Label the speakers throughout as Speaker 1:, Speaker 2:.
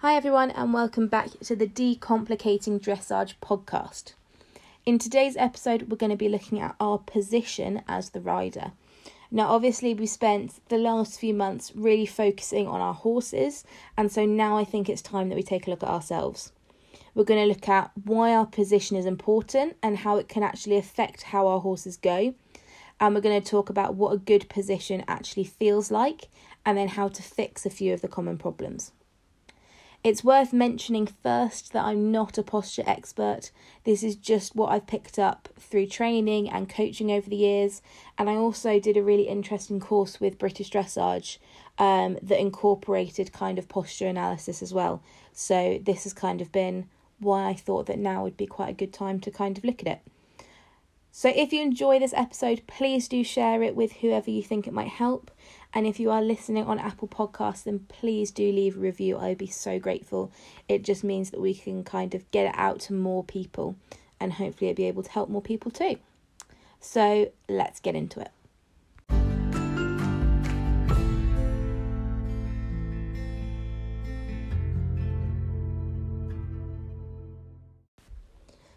Speaker 1: Hi, everyone, and welcome back to the Decomplicating Dressage podcast. In today's episode, we're going to be looking at our position as the rider. Now, obviously, we spent the last few months really focusing on our horses, and so now I think it's time that we take a look at ourselves. We're going to look at why our position is important and how it can actually affect how our horses go. And we're going to talk about what a good position actually feels like and then how to fix a few of the common problems. It's worth mentioning first that I'm not a posture expert. This is just what I've picked up through training and coaching over the years. And I also did a really interesting course with British Dressage um, that incorporated kind of posture analysis as well. So this has kind of been why I thought that now would be quite a good time to kind of look at it. So if you enjoy this episode, please do share it with whoever you think it might help. And if you are listening on Apple Podcasts, then please do leave a review. I would be so grateful. It just means that we can kind of get it out to more people and hopefully be able to help more people too. So let's get into it.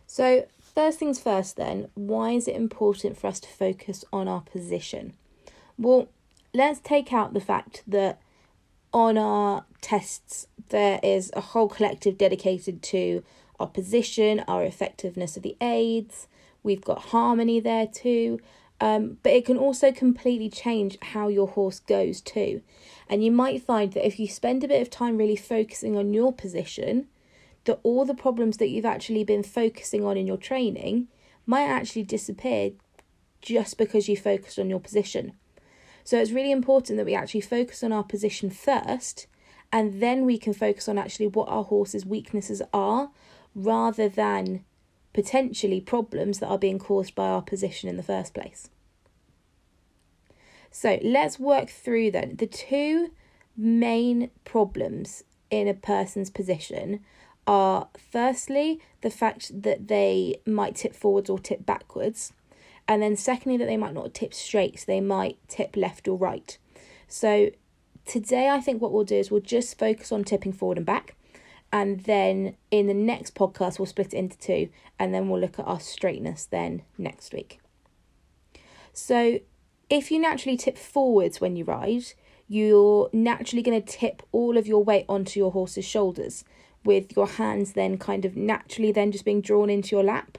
Speaker 1: So, first things first, then, why is it important for us to focus on our position? Well, let's take out the fact that on our tests there is a whole collective dedicated to our position, our effectiveness of the aids. We've got harmony there too. Um, but it can also completely change how your horse goes too. And you might find that if you spend a bit of time really focusing on your position, that all the problems that you've actually been focusing on in your training might actually disappear just because you focused on your position. So it's really important that we actually focus on our position first and then we can focus on actually what our horse's weaknesses are rather than potentially problems that are being caused by our position in the first place. So let's work through then the two main problems in a person's position are firstly the fact that they might tip forwards or tip backwards and then secondly that they might not tip straight so they might tip left or right. So today i think what we'll do is we'll just focus on tipping forward and back and then in the next podcast we'll split it into two and then we'll look at our straightness then next week. So if you naturally tip forwards when you ride you're naturally going to tip all of your weight onto your horse's shoulders with your hands then kind of naturally then just being drawn into your lap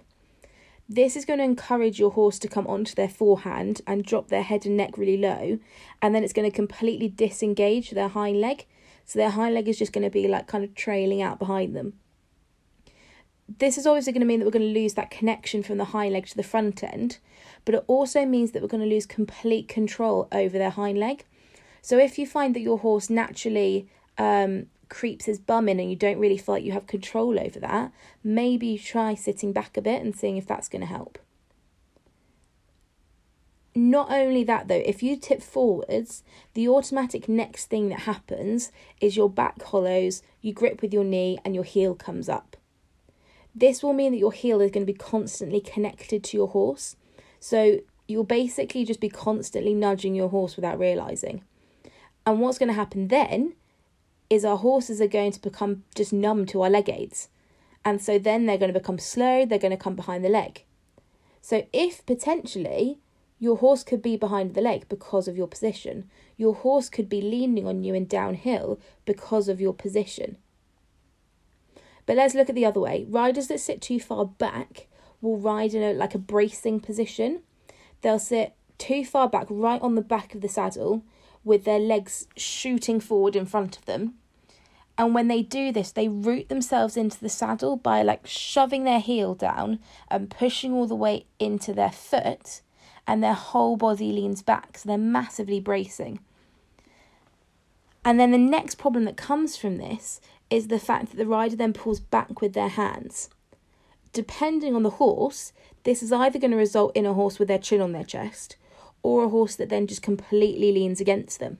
Speaker 1: this is going to encourage your horse to come onto their forehand and drop their head and neck really low, and then it's going to completely disengage their hind leg. So their hind leg is just going to be like kind of trailing out behind them. This is obviously going to mean that we're going to lose that connection from the hind leg to the front end, but it also means that we're going to lose complete control over their hind leg. So if you find that your horse naturally um, creeps his bum in and you don't really feel like you have control over that, maybe try sitting back a bit and seeing if that's going to help. not only that though, if you tip forwards, the automatic next thing that happens is your back hollows, you grip with your knee, and your heel comes up. This will mean that your heel is going to be constantly connected to your horse. So you'll basically just be constantly nudging your horse without realizing. And what's going to happen then is our horses are going to become just numb to our leg aids. And so then they're going to become slow, they're going to come behind the leg. So if potentially your horse could be behind the leg because of your position, your horse could be leaning on you in downhill because of your position. But let's look at the other way. Riders that sit too far back will ride in a like a bracing position. They'll sit too far back right on the back of the saddle with their legs shooting forward in front of them. And when they do this, they root themselves into the saddle by like shoving their heel down and pushing all the weight into their foot, and their whole body leans back. So they're massively bracing. And then the next problem that comes from this is the fact that the rider then pulls back with their hands. Depending on the horse, this is either going to result in a horse with their chin on their chest or a horse that then just completely leans against them.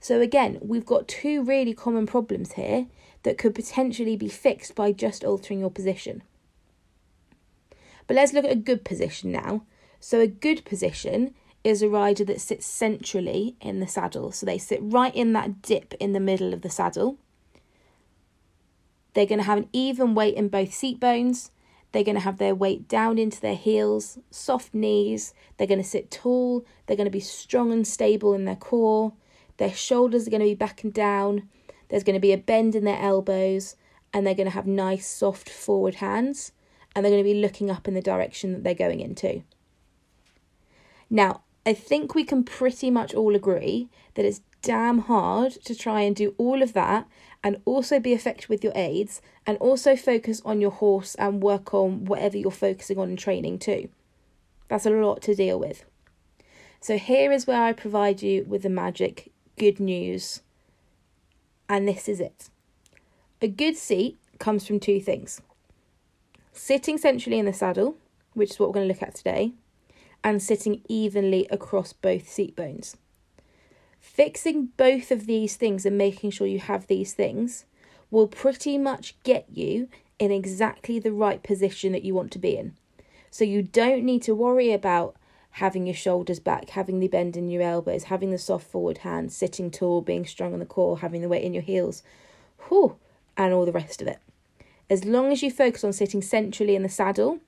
Speaker 1: So, again, we've got two really common problems here that could potentially be fixed by just altering your position. But let's look at a good position now. So, a good position is a rider that sits centrally in the saddle. So, they sit right in that dip in the middle of the saddle. They're going to have an even weight in both seat bones. They're going to have their weight down into their heels, soft knees. They're going to sit tall. They're going to be strong and stable in their core. Their shoulders are going to be back and down. There's going to be a bend in their elbows. And they're going to have nice, soft forward hands. And they're going to be looking up in the direction that they're going into. Now, I think we can pretty much all agree that it's damn hard to try and do all of that and also be effective with your aids and also focus on your horse and work on whatever you're focusing on in training too. That's a lot to deal with. So, here is where I provide you with the magic good news, and this is it. A good seat comes from two things sitting centrally in the saddle, which is what we're going to look at today, and sitting evenly across both seat bones. Fixing both of these things and making sure you have these things will pretty much get you in exactly the right position that you want to be in. So you don't need to worry about having your shoulders back, having the bend in your elbows, having the soft forward hands, sitting tall, being strong on the core, having the weight in your heels, whew, and all the rest of it. As long as you focus on sitting centrally in the saddle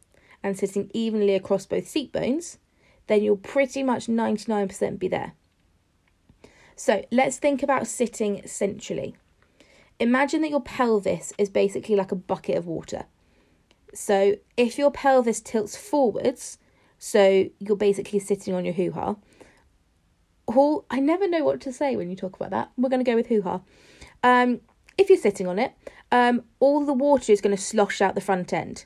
Speaker 1: and sitting evenly across both seat bones, then you'll pretty much 99% be there. So let's think about sitting centrally. Imagine that your pelvis is basically like a bucket of water. So if your pelvis tilts forwards, so you're basically sitting on your hoo ha. Or I never know what to say when you talk about that. We're going to go with hoo ha. Um, if you're sitting on it, um, all the water is going to slosh out the front end.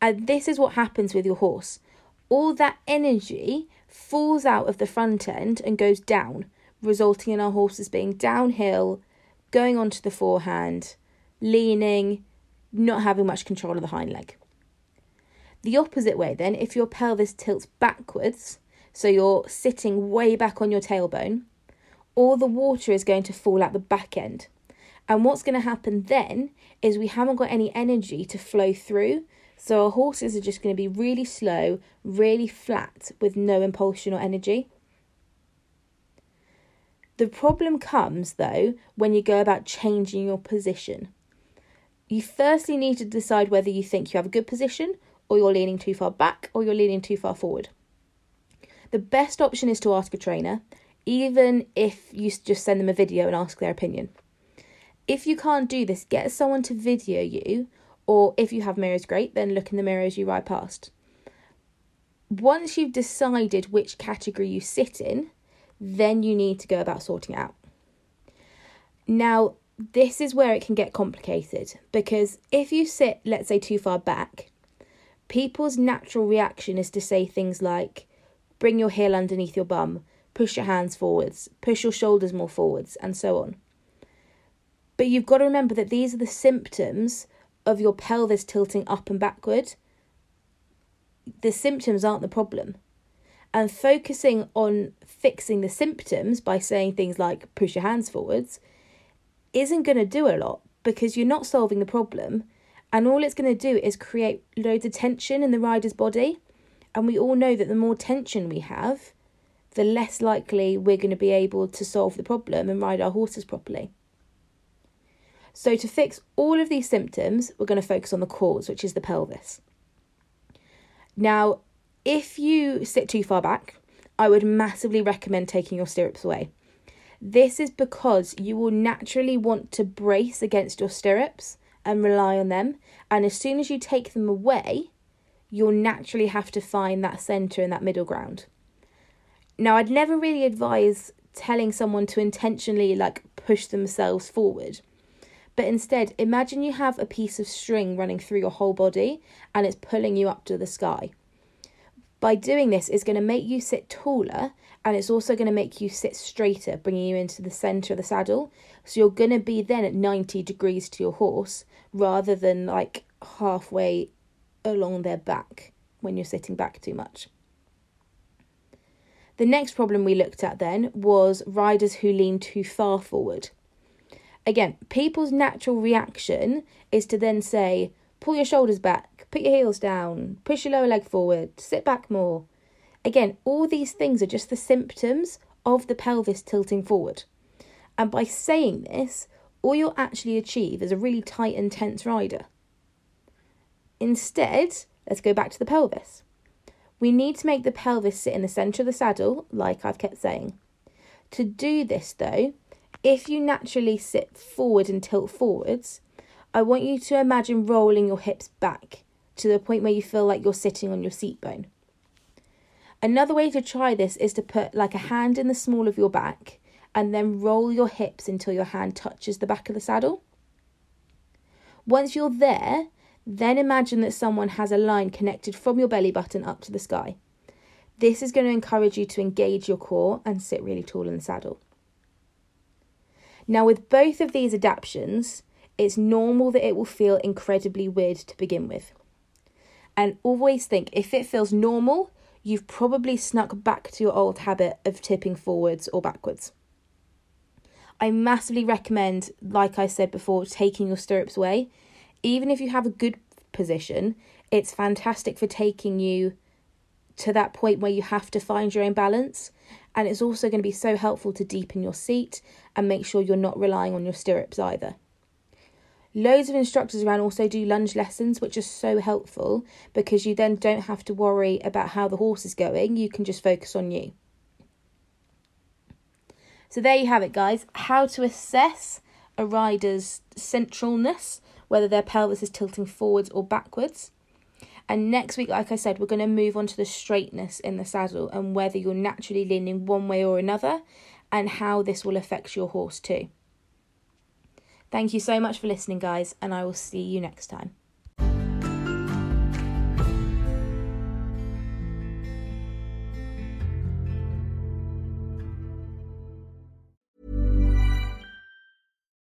Speaker 1: And this is what happens with your horse. All that energy falls out of the front end and goes down resulting in our horses being downhill, going onto the forehand, leaning, not having much control of the hind leg. The opposite way, then, if your pelvis tilts backwards, so you're sitting way back on your tailbone, all the water is going to fall out the back end. And what's going to happen then is we haven't got any energy to flow through. So our horses are just going to be really slow, really flat with no impulsion or energy. The problem comes, though, when you go about changing your position. You firstly need to decide whether you think you have a good position, or you're leaning too far back, or you're leaning too far forward. The best option is to ask a trainer, even if you just send them a video and ask their opinion. If you can't do this, get someone to video you, or if you have mirrors, great, then look in the mirror as you ride past. Once you've decided which category you sit in, then you need to go about sorting out. Now, this is where it can get complicated because if you sit, let's say, too far back, people's natural reaction is to say things like, bring your heel underneath your bum, push your hands forwards, push your shoulders more forwards, and so on. But you've got to remember that these are the symptoms of your pelvis tilting up and backward. The symptoms aren't the problem. And focusing on fixing the symptoms by saying things like push your hands forwards isn't going to do a lot because you're not solving the problem. And all it's going to do is create loads of tension in the rider's body. And we all know that the more tension we have, the less likely we're going to be able to solve the problem and ride our horses properly. So, to fix all of these symptoms, we're going to focus on the cause, which is the pelvis. Now, if you sit too far back, I would massively recommend taking your stirrups away. This is because you will naturally want to brace against your stirrups and rely on them. And as soon as you take them away, you'll naturally have to find that centre and that middle ground. Now, I'd never really advise telling someone to intentionally like push themselves forward. But instead, imagine you have a piece of string running through your whole body and it's pulling you up to the sky. By doing this, it's going to make you sit taller and it's also going to make you sit straighter, bringing you into the center of the saddle. So you're going to be then at 90 degrees to your horse rather than like halfway along their back when you're sitting back too much. The next problem we looked at then was riders who lean too far forward. Again, people's natural reaction is to then say, pull your shoulders back, put your heels down, push your lower leg forward, sit back more. Again, all these things are just the symptoms of the pelvis tilting forward. And by saying this, all you'll actually achieve is a really tight and tense rider. Instead, let's go back to the pelvis. We need to make the pelvis sit in the centre of the saddle, like I've kept saying. To do this, though, if you naturally sit forward and tilt forwards, I want you to imagine rolling your hips back to the point where you feel like you're sitting on your seat bone. Another way to try this is to put like a hand in the small of your back and then roll your hips until your hand touches the back of the saddle. Once you're there, then imagine that someone has a line connected from your belly button up to the sky. This is going to encourage you to engage your core and sit really tall in the saddle. Now, with both of these adaptations, it's normal that it will feel incredibly weird to begin with. And always think if it feels normal, you've probably snuck back to your old habit of tipping forwards or backwards. I massively recommend, like I said before, taking your stirrups away even if you have a good position, it's fantastic for taking you to that point where you have to find your own balance. And it's also going to be so helpful to deepen your seat and make sure you're not relying on your stirrups either. Loads of instructors around also do lunge lessons, which are so helpful because you then don't have to worry about how the horse is going, you can just focus on you. So, there you have it, guys how to assess a rider's centralness whether their pelvis is tilting forwards or backwards. And next week, like I said, we're going to move on to the straightness in the saddle and whether you're naturally leaning one way or another and how this will affect your horse too. Thank you so much for listening, guys, and I will see you next time.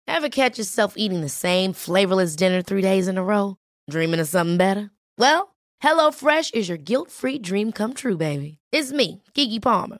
Speaker 2: Ever catch yourself eating the same flavorless dinner three days in a row? Dreaming of something better? Well, HelloFresh is your guilt free dream come true, baby. It's me, Keke Palmer.